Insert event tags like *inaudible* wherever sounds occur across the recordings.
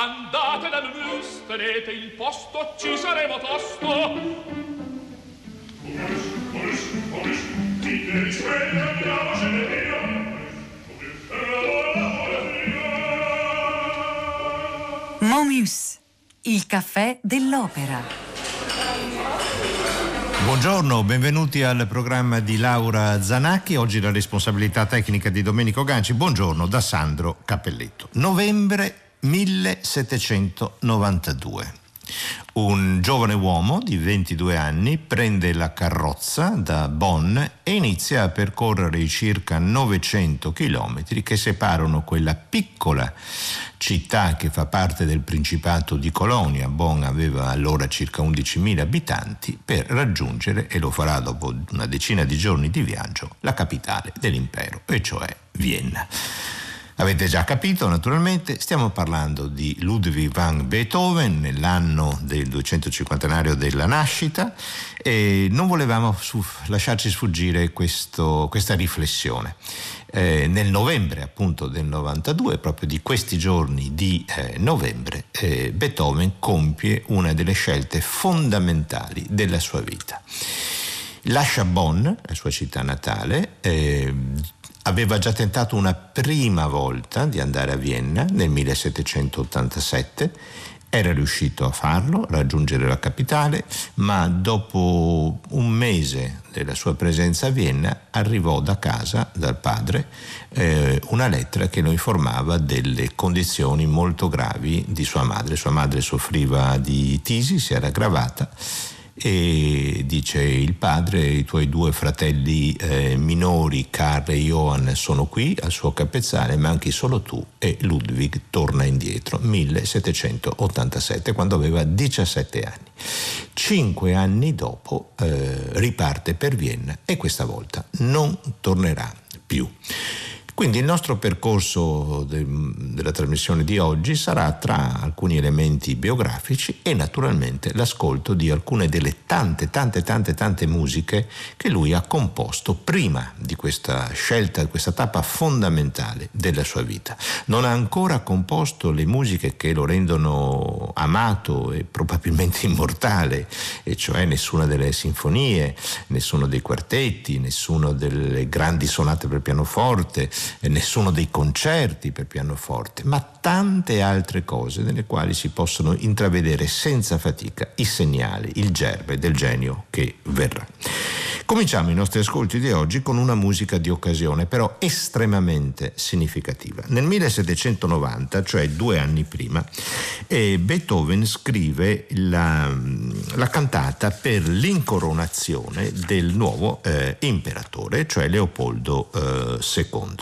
Andate dal mus, tenete il posto, ci saremo tosto. Oris, oris, oris, dite risveglia, andiamocene via. Momus, il caffè dell'opera. Buongiorno, benvenuti al programma di Laura Zanacchi. Oggi la responsabilità tecnica di Domenico Ganci. Buongiorno da Sandro Cappelletto. Novembre 1792. Un giovane uomo di 22 anni prende la carrozza da Bonn e inizia a percorrere i circa 900 chilometri che separano quella piccola città che fa parte del Principato di Colonia. Bonn aveva allora circa 11.000 abitanti per raggiungere, e lo farà dopo una decina di giorni di viaggio, la capitale dell'impero, e cioè Vienna. Avete già capito, naturalmente, stiamo parlando di Ludwig van Beethoven nell'anno del 250 della nascita e non volevamo lasciarci sfuggire questo, questa riflessione. Eh, nel novembre appunto del 92, proprio di questi giorni di eh, novembre, eh, Beethoven compie una delle scelte fondamentali della sua vita. Lascia Bonn, la sua città natale, eh, aveva già tentato una prima volta di andare a Vienna nel 1787, era riuscito a farlo, raggiungere la capitale, ma dopo un mese della sua presenza a Vienna arrivò da casa, dal padre, eh, una lettera che lo informava delle condizioni molto gravi di sua madre. Sua madre soffriva di tisi, si era aggravata e dice il padre, i tuoi due fratelli eh, minori, Karl e Johann, sono qui al suo capezzale, manchi solo tu e Ludwig torna indietro, 1787, quando aveva 17 anni. Cinque anni dopo eh, riparte per Vienna e questa volta non tornerà più. Quindi il nostro percorso de, della trasmissione di oggi sarà tra alcuni elementi biografici e naturalmente l'ascolto di alcune delle tante, tante, tante, tante musiche che lui ha composto prima di questa scelta, di questa tappa fondamentale della sua vita. Non ha ancora composto le musiche che lo rendono amato e probabilmente *laughs* immortale, e cioè nessuna delle sinfonie, nessuno dei quartetti, nessuna delle grandi sonate per pianoforte, nessuno dei concerti per pianoforte, ma tante altre cose nelle quali si possono intravedere senza fatica i segnali, il germe del genio che verrà. Cominciamo i nostri ascolti di oggi con una musica di occasione, però estremamente significativa. Nel 1790, cioè due anni prima, eh, Beethoven scrive la, la, cantata per l'incoronazione del nuovo eh, imperatore, cioè Leopoldo eh, II.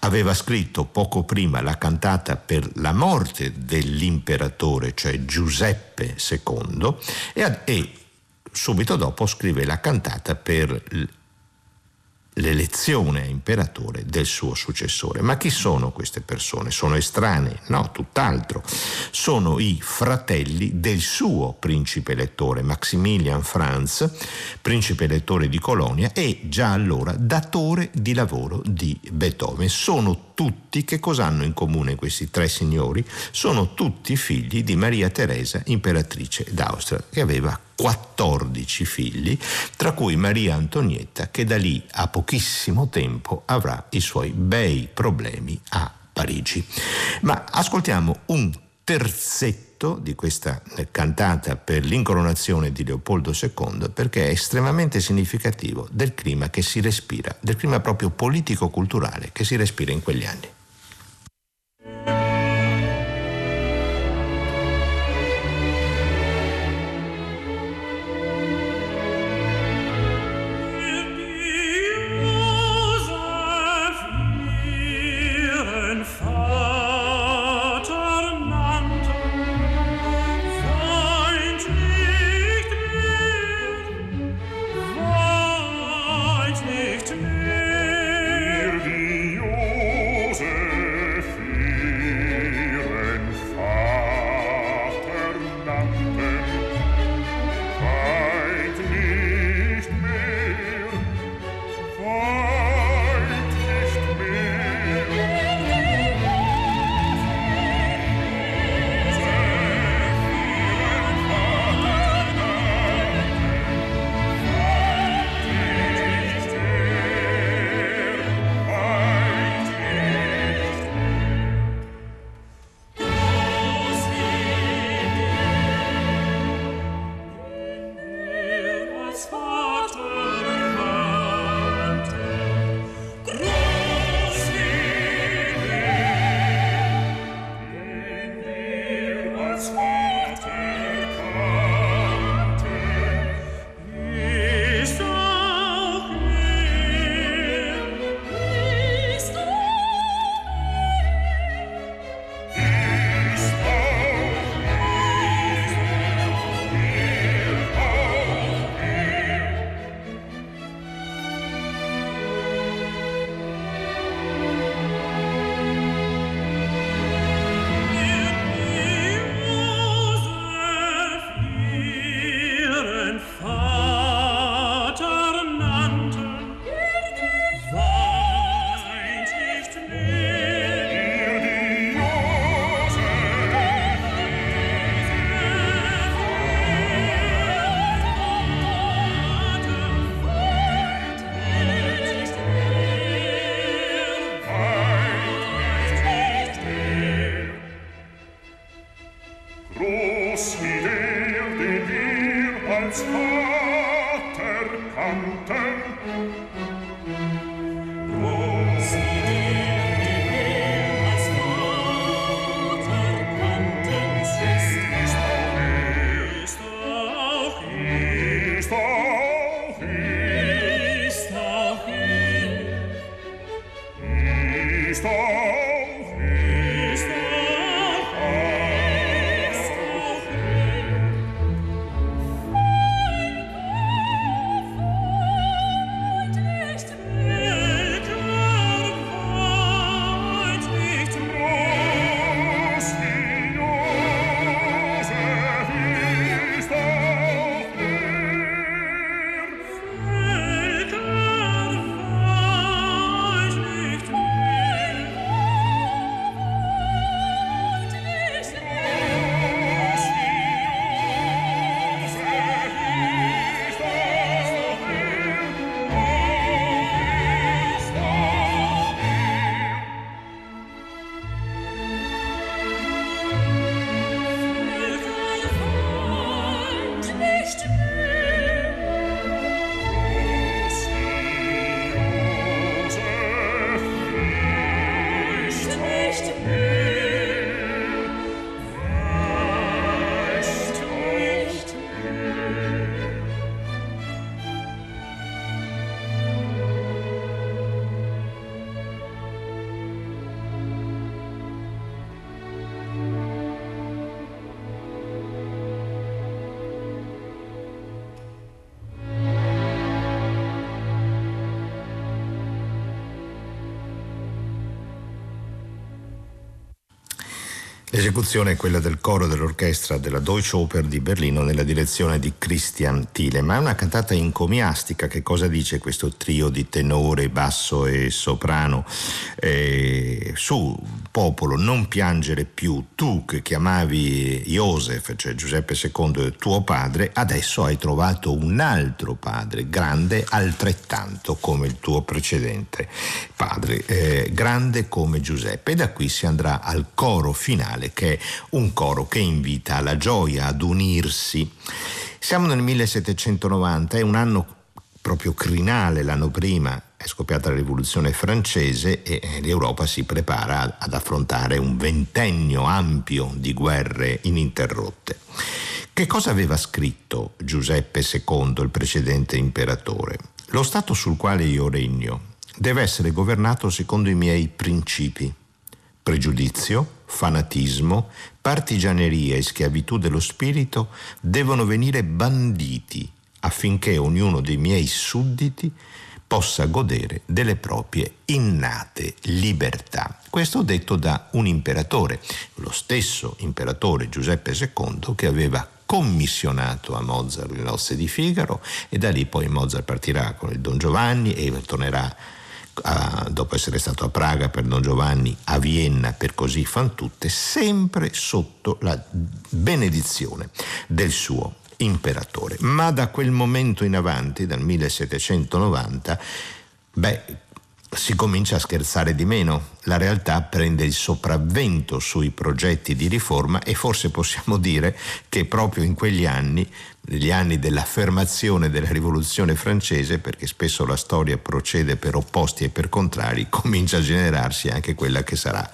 Aveva scritto poco prima la cantata per la morte dell'imperatore, cioè Giuseppe II, e, e subito dopo scrive la cantata per l'elezione a imperatore del suo successore. Ma chi sono queste persone? Sono estranei? No, tutt'altro. Sono i fratelli del suo principe elettore, Maximilian Franz, principe elettore di Colonia e già allora datore di lavoro di Beethoven. Sono tutti, che cosa hanno in comune questi tre signori? Sono tutti figli di Maria Teresa, imperatrice d'Austria, che aveva 14 figli, tra cui Maria Antonietta, che da lì a pochissimo tempo avrà i suoi bei problemi a Parigi. Ma ascoltiamo un terzetto di questa cantata per l'incoronazione di Leopoldo II perché è estremamente significativo del clima che si respira, del clima proprio politico-culturale che si respira in quegli anni. L'esecuzione è quella del coro dell'orchestra della Deutsche Oper di Berlino nella direzione di Christian Thiele, ma è una cantata encomiastica. Che cosa dice questo trio di tenore, basso e soprano? Eh, su popolo, non piangere più, tu che chiamavi Joseph, cioè Giuseppe II, tuo padre, adesso hai trovato un altro padre, grande altrettanto come il tuo precedente padre, eh, grande come Giuseppe. E da qui si andrà al coro finale che è un coro che invita alla gioia, ad unirsi. Siamo nel 1790, è un anno proprio crinale, l'anno prima è scoppiata la rivoluzione francese e l'Europa si prepara ad affrontare un ventennio ampio di guerre ininterrotte. Che cosa aveva scritto Giuseppe II, il precedente imperatore? Lo Stato sul quale io regno deve essere governato secondo i miei principi. Pregiudizio, fanatismo, partigianeria e schiavitù dello spirito devono venire banditi affinché ognuno dei miei sudditi possa godere delle proprie innate libertà. Questo detto da un imperatore, lo stesso imperatore Giuseppe II che aveva commissionato a Mozart le nozze di Figaro e da lì poi Mozart partirà con il Don Giovanni e tornerà a, dopo essere stato a Praga per Don Giovanni, a Vienna per così fan tutte, sempre sotto la benedizione del suo imperatore. Ma da quel momento in avanti, dal 1790, beh, si comincia a scherzare di meno, la realtà prende il sopravvento sui progetti di riforma e forse possiamo dire che proprio in quegli anni, negli anni dell'affermazione della rivoluzione francese, perché spesso la storia procede per opposti e per contrari, comincia a generarsi anche quella che sarà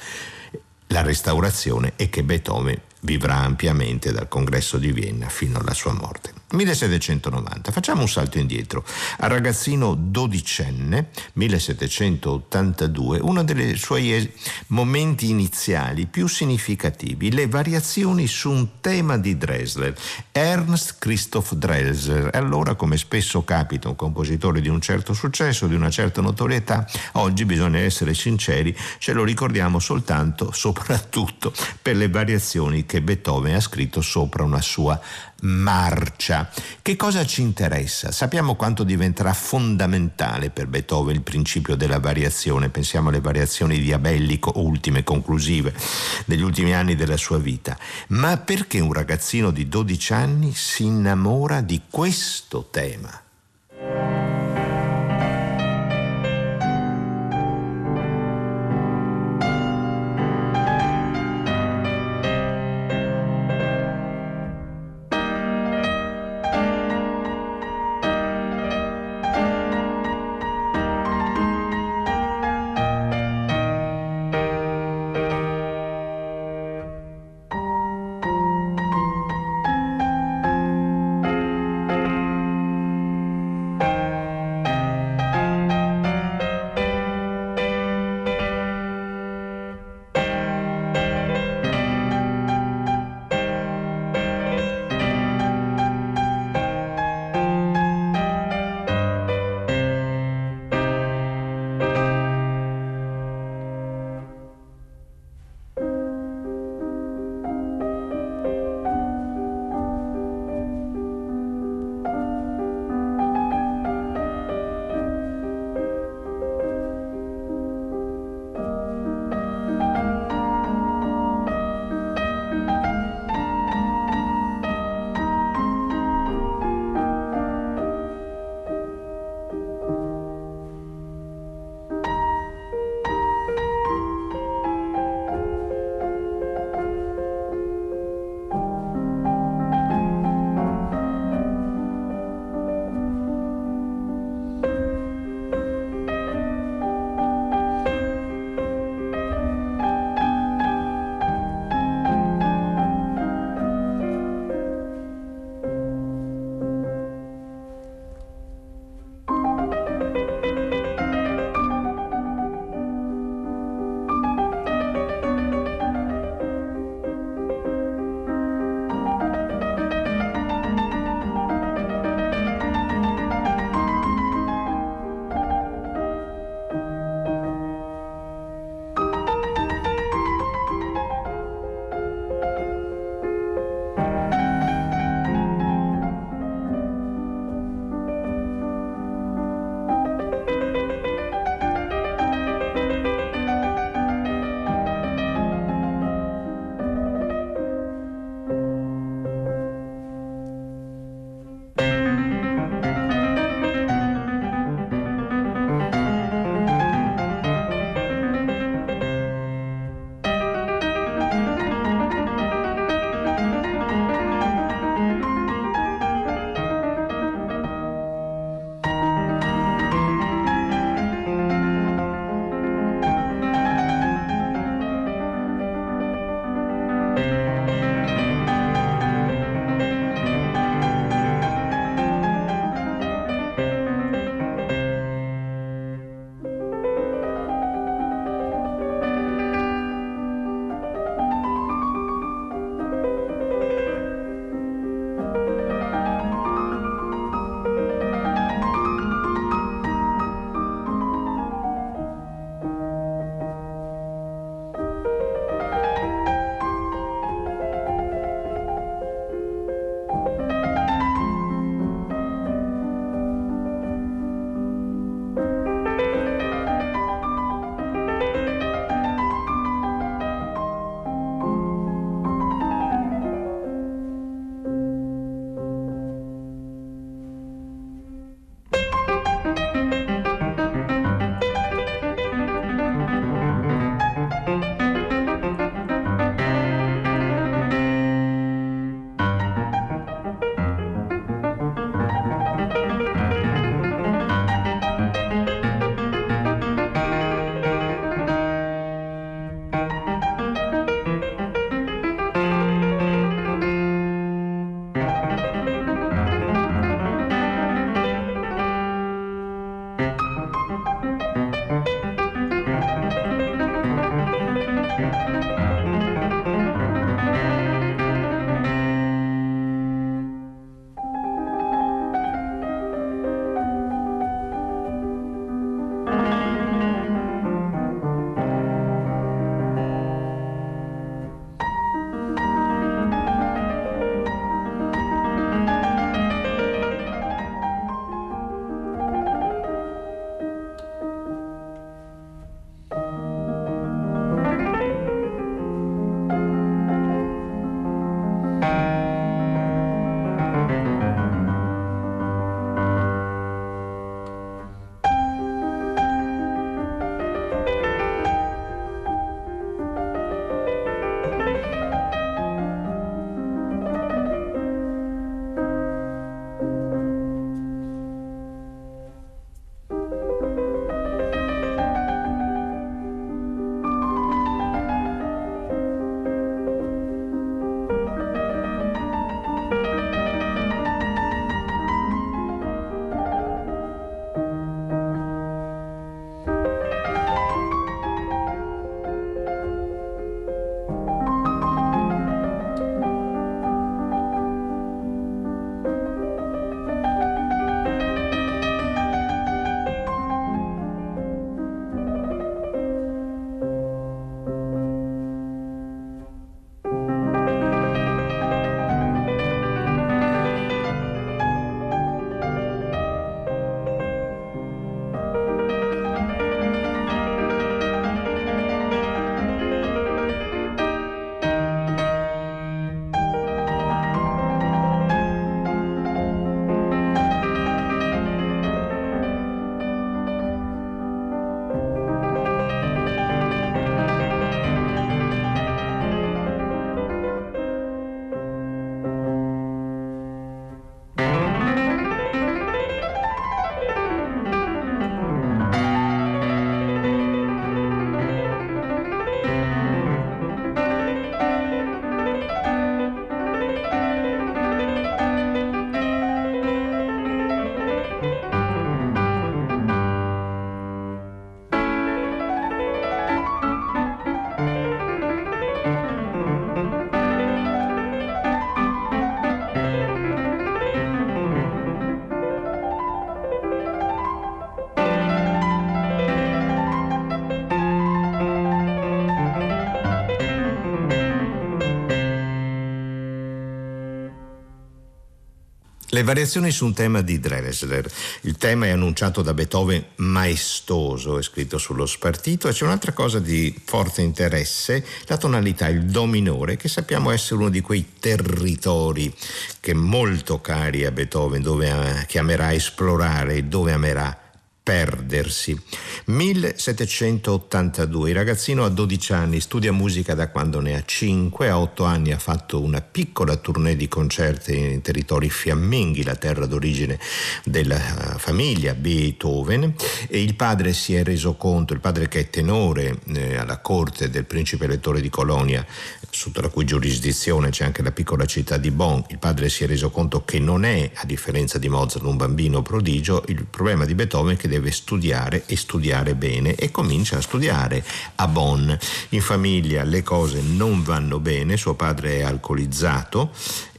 la restaurazione e che Beethoven vivrà ampiamente dal congresso di Vienna fino alla sua morte. 1790, facciamo un salto indietro. A ragazzino dodicenne, 1782, uno dei suoi momenti iniziali più significativi, le variazioni su un tema di Dresler, Ernst Christoph Dresler. Allora, come spesso capita un compositore di un certo successo, di una certa notorietà, oggi bisogna essere sinceri, ce lo ricordiamo soltanto, *laughs* soprattutto per le variazioni che Beethoven ha scritto sopra una sua marcia. Che cosa ci interessa? Sappiamo quanto diventerà fondamentale per Beethoven il principio della variazione, pensiamo alle variazioni diabellico ultime, conclusive, degli ultimi anni della sua vita. Ma perché un ragazzino di 12 anni si innamora di questo tema? Le variazioni su un tema di Dresler. Il tema è annunciato da Beethoven maestoso, è scritto sullo spartito, e c'è un'altra cosa di forte interesse, la tonalità, il do minore, che sappiamo essere uno di quei territori che molto cari a Beethoven, dove, che amerà esplorare, dove amerà perdersi. 1782, il ragazzino ha 12 anni, studia musica da quando ne ha 5, a 8 anni ha fatto una piccola tournée di concerti in territori fiamminghi, la terra d'origine della eh, famiglia Beethoven, e il padre si è reso conto, il padre che è tenore eh, alla corte del principe elettore di Colonia, sotto la cui giurisdizione c'è anche la piccola città di Bonn, il padre si è reso conto che non è, a differenza di Mozart, un bambino prodigio, il problema di Beethoven è che deve studiare e studiare bene e comincia a studiare a Bonn. In famiglia le cose non vanno bene, suo padre è alcolizzato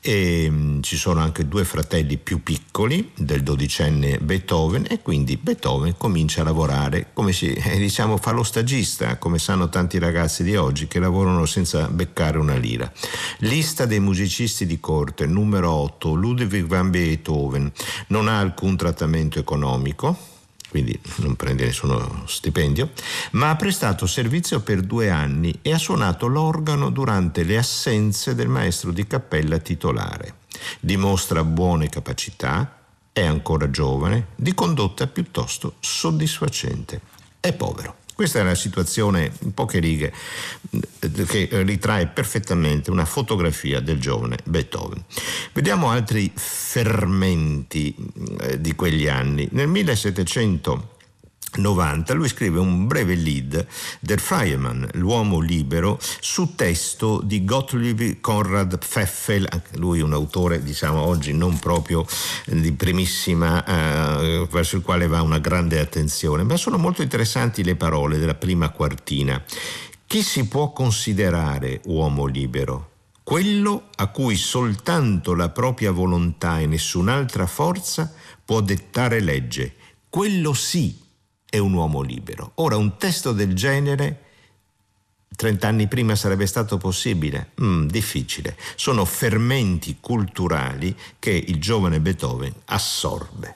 e mm, ci sono anche due fratelli più piccoli del dodicenne Beethoven e quindi Beethoven comincia a lavorare come si eh, diciamo fa lo stagista come sanno tanti ragazzi di oggi che lavorano senza beccare una lira lista dei musicisti di corte numero 8 Ludwig van Beethoven non ha alcun trattamento economico quindi non prende nessuno stipendio, ma ha prestato servizio per due anni e ha suonato l'organo durante le assenze del maestro di cappella titolare. Dimostra buone capacità, è ancora giovane, di condotta piuttosto soddisfacente. È povero. Questa è una situazione in poche righe che ritrae perfettamente una fotografia del giovane Beethoven. Vediamo altri fermenti eh, di quegli anni. Nel 1700 90 lui scrive un breve lead del Freiemann, l'uomo libero, su testo di Gottlieb Konrad Pfeffel, lui un autore diciamo oggi non proprio di primissima, eh, verso il quale va una grande attenzione, ma sono molto interessanti le parole della prima quartina. Chi si può considerare uomo libero? Quello a cui soltanto la propria volontà e nessun'altra forza può dettare legge. Quello sì è un uomo libero. Ora, un testo del genere 30 anni prima sarebbe stato possibile? Mm, difficile. Sono fermenti culturali che il giovane Beethoven assorbe.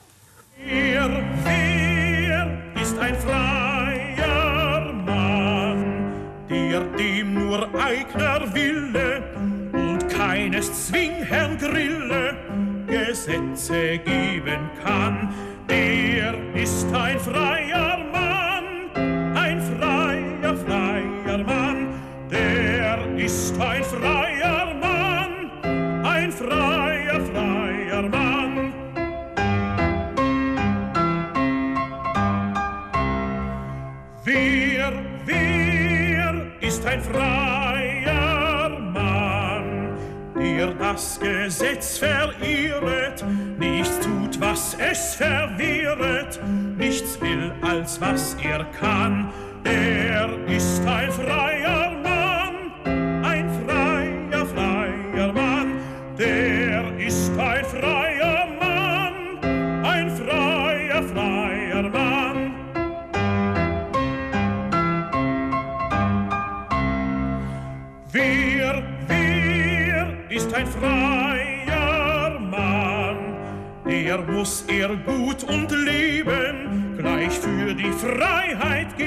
Er, wer ist ein freier Mann, der dem nur eigener Wille und keines Zwingherrn Grille Gesetze geben kann. Der ist ein freier Mann, ein freier, freier Mann. Der ist ein freier Mann, ein freier, freier Mann. Wer, wer ist ein freier Mann, der das Gesetz verirret, nichts tut, was es verwehret, nichts will, als was er kann. Er ist ein freier er gut und leben, gleich für die Freiheit geben,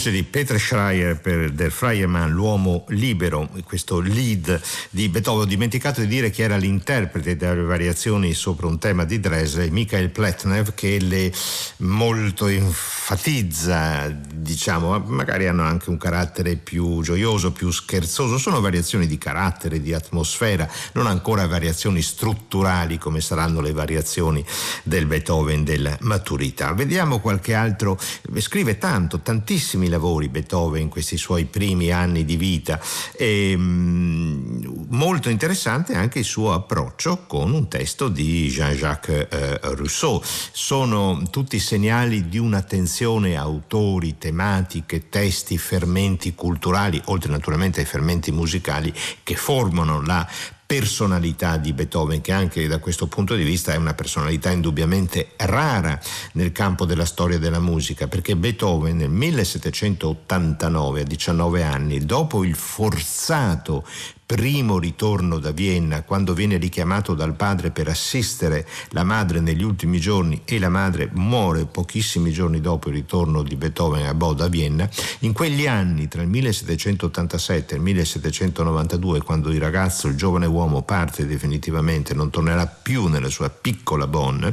voce di Peter Schreier per Der Freie Mann, l'uomo libero, questo lead di Beethoven. Ho dimenticato di dire che era l'interprete delle variazioni sopra un tema di Dresde, Michael Pletnev, che le molto enfatizza, diciamo, magari hanno anche un carattere più gioioso, più scherzoso. Sono variazioni di carattere, di atmosfera, non ancora variazioni strutturali come saranno le variazioni del Beethoven della maturità. Vediamo qualche altro, scrive tanto, tantissimi lavori Beethoven in questi suoi primi anni di vita e mm, molto interessante anche il suo approccio con un testo di Jean-Jacques eh, Rousseau. Sono tutti segnali di un'attenzione a autori, tematiche, testi, fermenti culturali, oltre naturalmente ai fermenti musicali che formano la personalità di Beethoven, che anche da questo punto di vista è una personalità indubbiamente rara nel campo della storia della musica, perché Beethoven nel 1789, a 19 anni, dopo il forzato primo ritorno da Vienna, quando viene richiamato dal padre per assistere la madre negli ultimi giorni e la madre muore pochissimi giorni dopo il ritorno di Beethoven a Bo da Vienna, in quegli anni tra il 1787 e il 1792, quando il ragazzo, il giovane uomo parte definitivamente, non tornerà più nella sua piccola Bonn,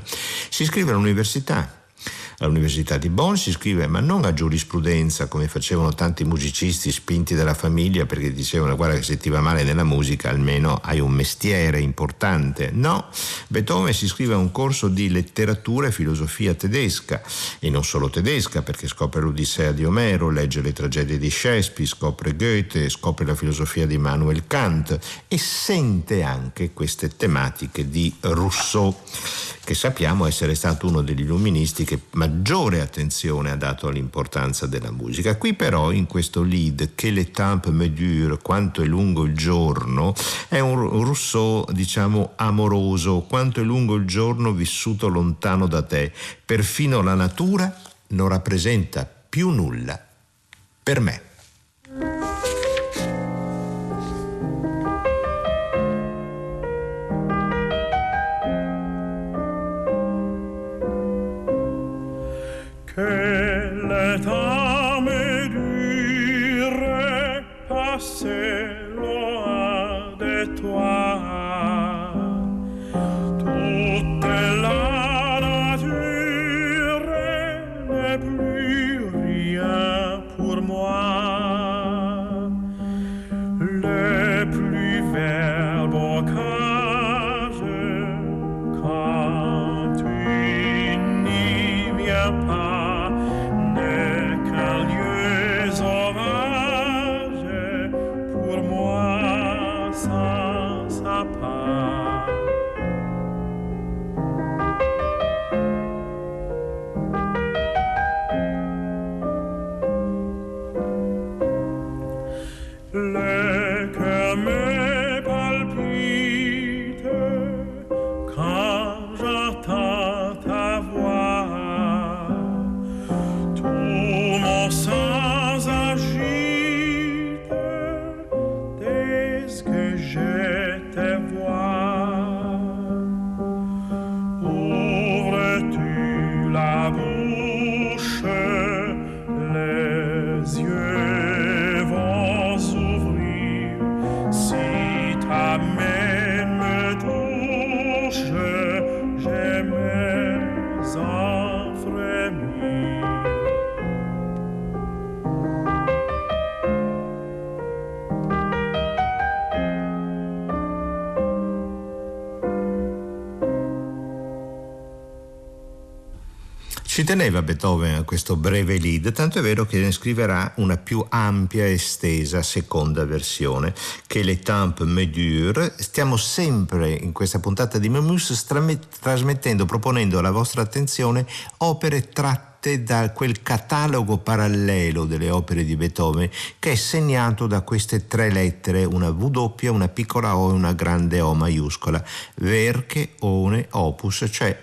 si iscrive all'università all'Università di Bonn, si iscrive ma non a giurisprudenza come facevano tanti musicisti spinti dalla famiglia perché dicevano guarda che se ti va male nella musica almeno hai un mestiere importante. No, Beethoven si iscrive a un corso di letteratura e filosofia tedesca e non solo tedesca perché scopre l'Odissea di Omero, legge le tragedie di Shakespeare, scopre Goethe, scopre la filosofia di Immanuel Kant e sente anche queste tematiche di Rousseau che sappiamo essere stato uno degli illuministi che maggiore attenzione ha dato all'importanza della musica. Qui però in questo lead che le temps me dure, quanto è lungo il giorno, è un Rousseau diciamo amoroso, quanto è lungo il giorno vissuto lontano da te, perfino la natura non rappresenta più nulla per me. Ci teneva Beethoven a questo breve lead, tanto è vero che ne scriverà una più ampia e estesa seconda versione, che Le Temps me dure. Stiamo sempre in questa puntata di Memus trasmettendo, proponendo alla vostra attenzione opere tratte da quel catalogo parallelo delle opere di Beethoven che è segnato da queste tre lettere, una W, una piccola O e una grande O maiuscola, Verche, One, Opus, cioè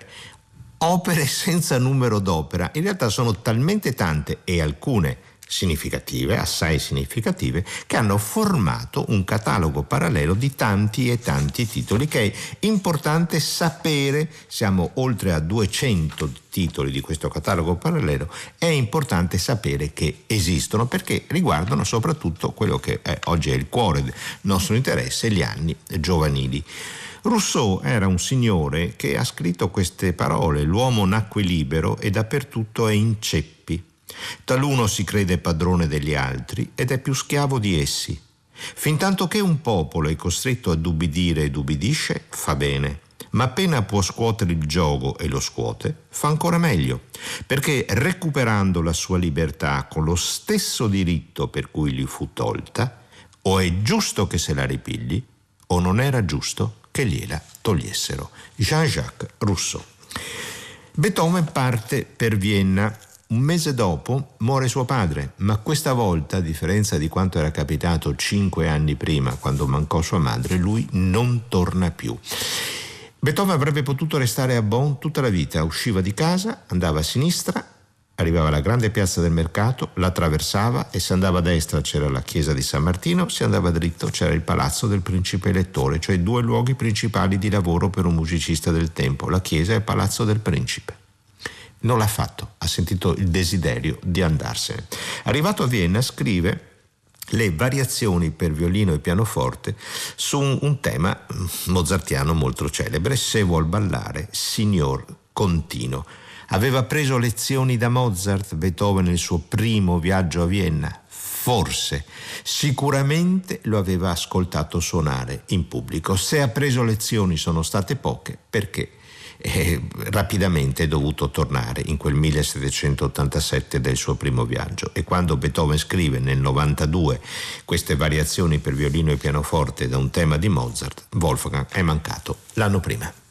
opere senza numero d'opera. In realtà sono talmente tante e alcune significative, assai significative, che hanno formato un catalogo parallelo di tanti e tanti titoli che è importante sapere, siamo oltre a 200 titoli di questo catalogo parallelo, è importante sapere che esistono perché riguardano soprattutto quello che è, oggi è il cuore del nostro interesse, gli anni giovanili. Rousseau era un signore che ha scritto queste parole, l'uomo nacque libero e dappertutto è in ceppi. Taluno si crede padrone degli altri ed è più schiavo di essi. Fintanto che un popolo è costretto ad ubbidire ed ubbidisce, fa bene, ma appena può scuotere il gioco e lo scuote, fa ancora meglio, perché recuperando la sua libertà con lo stesso diritto per cui gli fu tolta, o è giusto che se la ripigli, o non era giusto che gliela togliessero. Jean-Jacques Rousseau. Beethoven parte per Vienna. Un mese dopo muore suo padre, ma questa volta, a differenza di quanto era capitato cinque anni prima, quando mancò sua madre, lui non torna più. Beethoven avrebbe potuto restare a Bonn tutta la vita, usciva di casa, andava a sinistra, Arrivava alla grande piazza del mercato, la attraversava e se andava a destra c'era la chiesa di San Martino, se andava dritto c'era il palazzo del principe elettore, cioè due luoghi principali di lavoro per un musicista del tempo, la chiesa e il palazzo del principe. Non l'ha fatto, ha sentito il desiderio di andarsene. Arrivato a Vienna scrive le variazioni per violino e pianoforte su un, tema mozartiano molto celebre, Se vuol ballare, signor continuo Aveva preso lezioni da Mozart, Beethoven nel suo primo viaggio a Vienna? Forse, sicuramente lo aveva ascoltato suonare in pubblico. Se ha preso lezioni sono state poche perché eh, rapidamente è dovuto tornare in quel 1787 del suo primo viaggio e quando Beethoven scrive nel 92 queste variazioni per violino e pianoforte da un tema di Mozart, Wolfgang è mancato l'anno prima.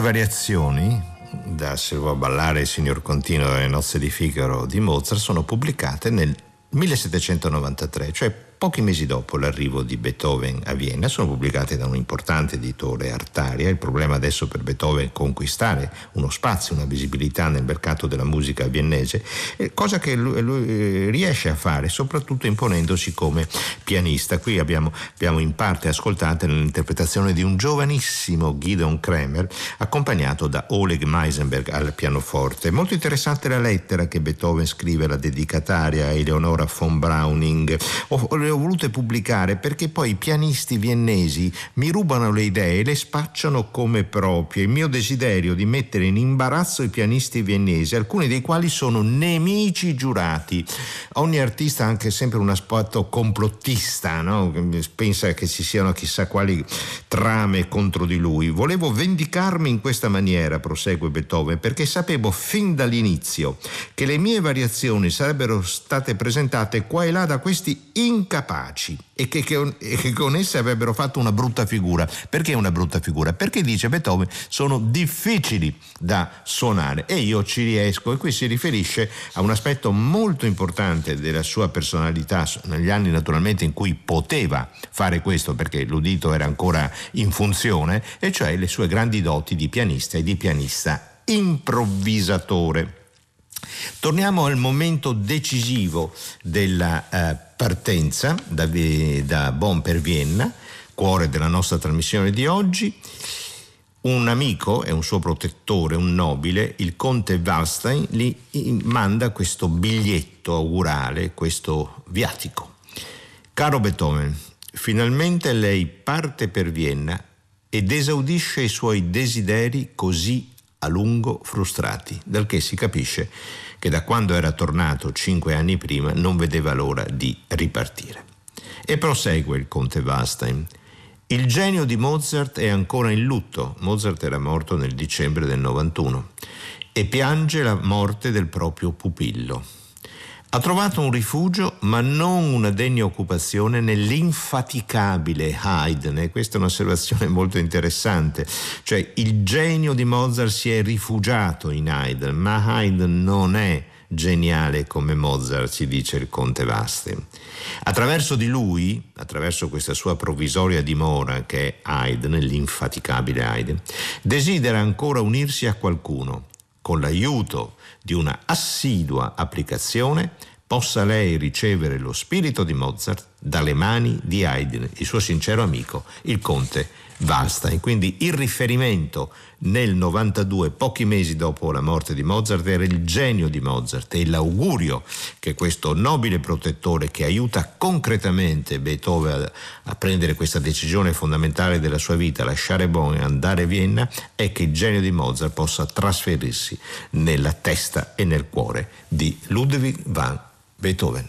Variazioni, da Se a ballare il signor Contino delle nozze di Figaro di Mozart, sono pubblicate nel 1793, cioè Pochi mesi dopo l'arrivo di Beethoven a Vienna sono pubblicate da un importante editore Artaria. Il problema adesso per Beethoven è conquistare uno spazio, una visibilità nel mercato della musica viennese, cosa che lui, lui eh, riesce a fare, soprattutto imponendosi come pianista. Qui abbiamo, abbiamo in parte ascoltato l'interpretazione di un giovanissimo Gideon Kremer, accompagnato da Oleg Meisenberg al pianoforte. Molto interessante la lettera che Beethoven scrive, la dedicataria Eleonora von Browning. Ho volute pubblicare perché poi i pianisti viennesi mi rubano le idee e le spacciano come proprie. Il mio desiderio di mettere in imbarazzo i pianisti viennesi, alcuni dei quali sono nemici giurati. Ogni artista ha anche sempre un aspetto complottista, no? pensa che ci siano chissà quali trame contro di lui. Volevo vendicarmi in questa maniera, prosegue Beethoven, perché sapevo fin dall'inizio che le mie variazioni sarebbero state presentate qua e là da questi incapaci incapaci e che, che, che, con esse avrebbero fatto una brutta figura. Perché una brutta figura? Perché dice Beethoven sono difficili da suonare e io ci riesco e qui si riferisce a un aspetto molto importante della sua personalità negli anni naturalmente in cui poteva fare questo perché l'udito era ancora in funzione e cioè le sue grandi doti di pianista e di pianista improvvisatore. Torniamo al momento decisivo della eh, partenza da, da Bonn per Vienna, cuore della nostra trasmissione di oggi. Un amico e un suo protettore, un nobile, il conte Wallstein, gli manda questo biglietto augurale, questo viatico. Caro Beethoven, finalmente lei parte per Vienna ed esaudisce i suoi desideri così a lungo frustrati, dal che si capisce che da quando era tornato cinque anni prima non vedeva l'ora di ripartire. E prosegue il conte Walstein. Il genio di Mozart è ancora in lutto. Mozart era morto nel dicembre del 91 e piange la morte del proprio pupillo. Ha trovato un rifugio, ma non una degna occupazione, nell'infaticabile Haydn, e questa è un'osservazione *laughs* molto interessante, cioè il genio di Mozart si è rifugiato in Haydn, ma Haydn non è geniale come Mozart, ci dice il conte Vaste. Attraverso di lui, attraverso questa sua provvisoria dimora che è Haydn, l'infaticabile Haydn, desidera ancora unirsi a qualcuno, con l'aiuto di una assidua applicazione, possa lei ricevere lo spirito di Mozart dalle mani di Haydn, il suo sincero amico, il conte Wallstein. Quindi il riferimento nel 92, pochi mesi dopo la morte di Mozart, era il genio di Mozart e l'augurio che questo nobile protettore che aiuta concretamente Beethoven a, a prendere questa decisione fondamentale della sua vita, lasciare Bonn e andare a Vienna, è che il genio di Mozart possa trasferirsi nella testa e nel cuore di Ludwig van Beethoven.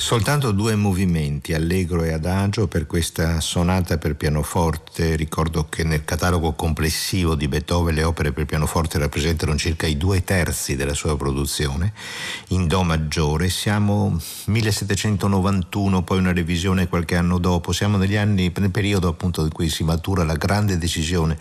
Soltanto due movimenti, allegro e adagio, per questa sonata per pianoforte. Ricordo che nel catalogo complessivo di Beethoven le opere per pianoforte rappresentano circa i due terzi della sua produzione. In Do maggiore siamo 1791, poi una revisione qualche anno dopo. Siamo negli anni, nel periodo appunto in cui si matura la grande decisione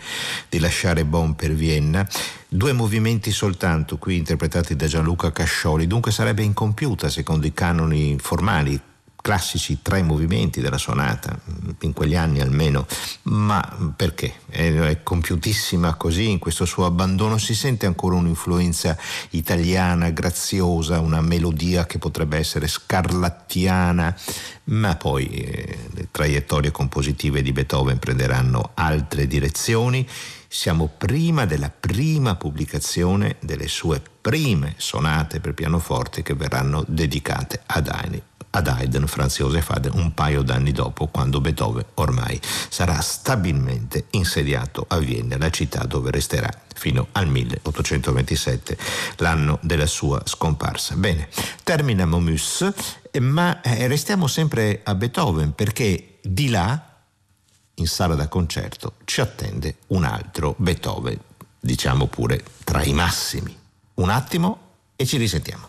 di lasciare Bonn per Vienna. Due movimenti soltanto, qui interpretati da Gianluca Cascioli, dunque sarebbe incompiuta secondo i canoni formali classici tre movimenti della sonata, in quegli anni almeno, ma perché? È, compiutissima così, in questo suo abbandono si sente ancora un'influenza italiana, graziosa, una melodia che potrebbe essere scarlattiana, ma poi eh, le traiettorie compositive di Beethoven prenderanno altre direzioni siamo prima della prima pubblicazione delle sue prime sonate per pianoforte che verranno dedicate ad Haydn ad Haydn, Franz Josef Haydn, un paio d'anni dopo, quando Beethoven ormai sarà stabilmente insediato a Vienna, la città dove resterà fino al 1827, l'anno della sua scomparsa. Bene, termina Momus, ma eh, restiamo sempre a Beethoven perché di là in sala da concerto ci attende un altro Beethoven, diciamo pure tra i massimi. Un attimo e ci risentiamo.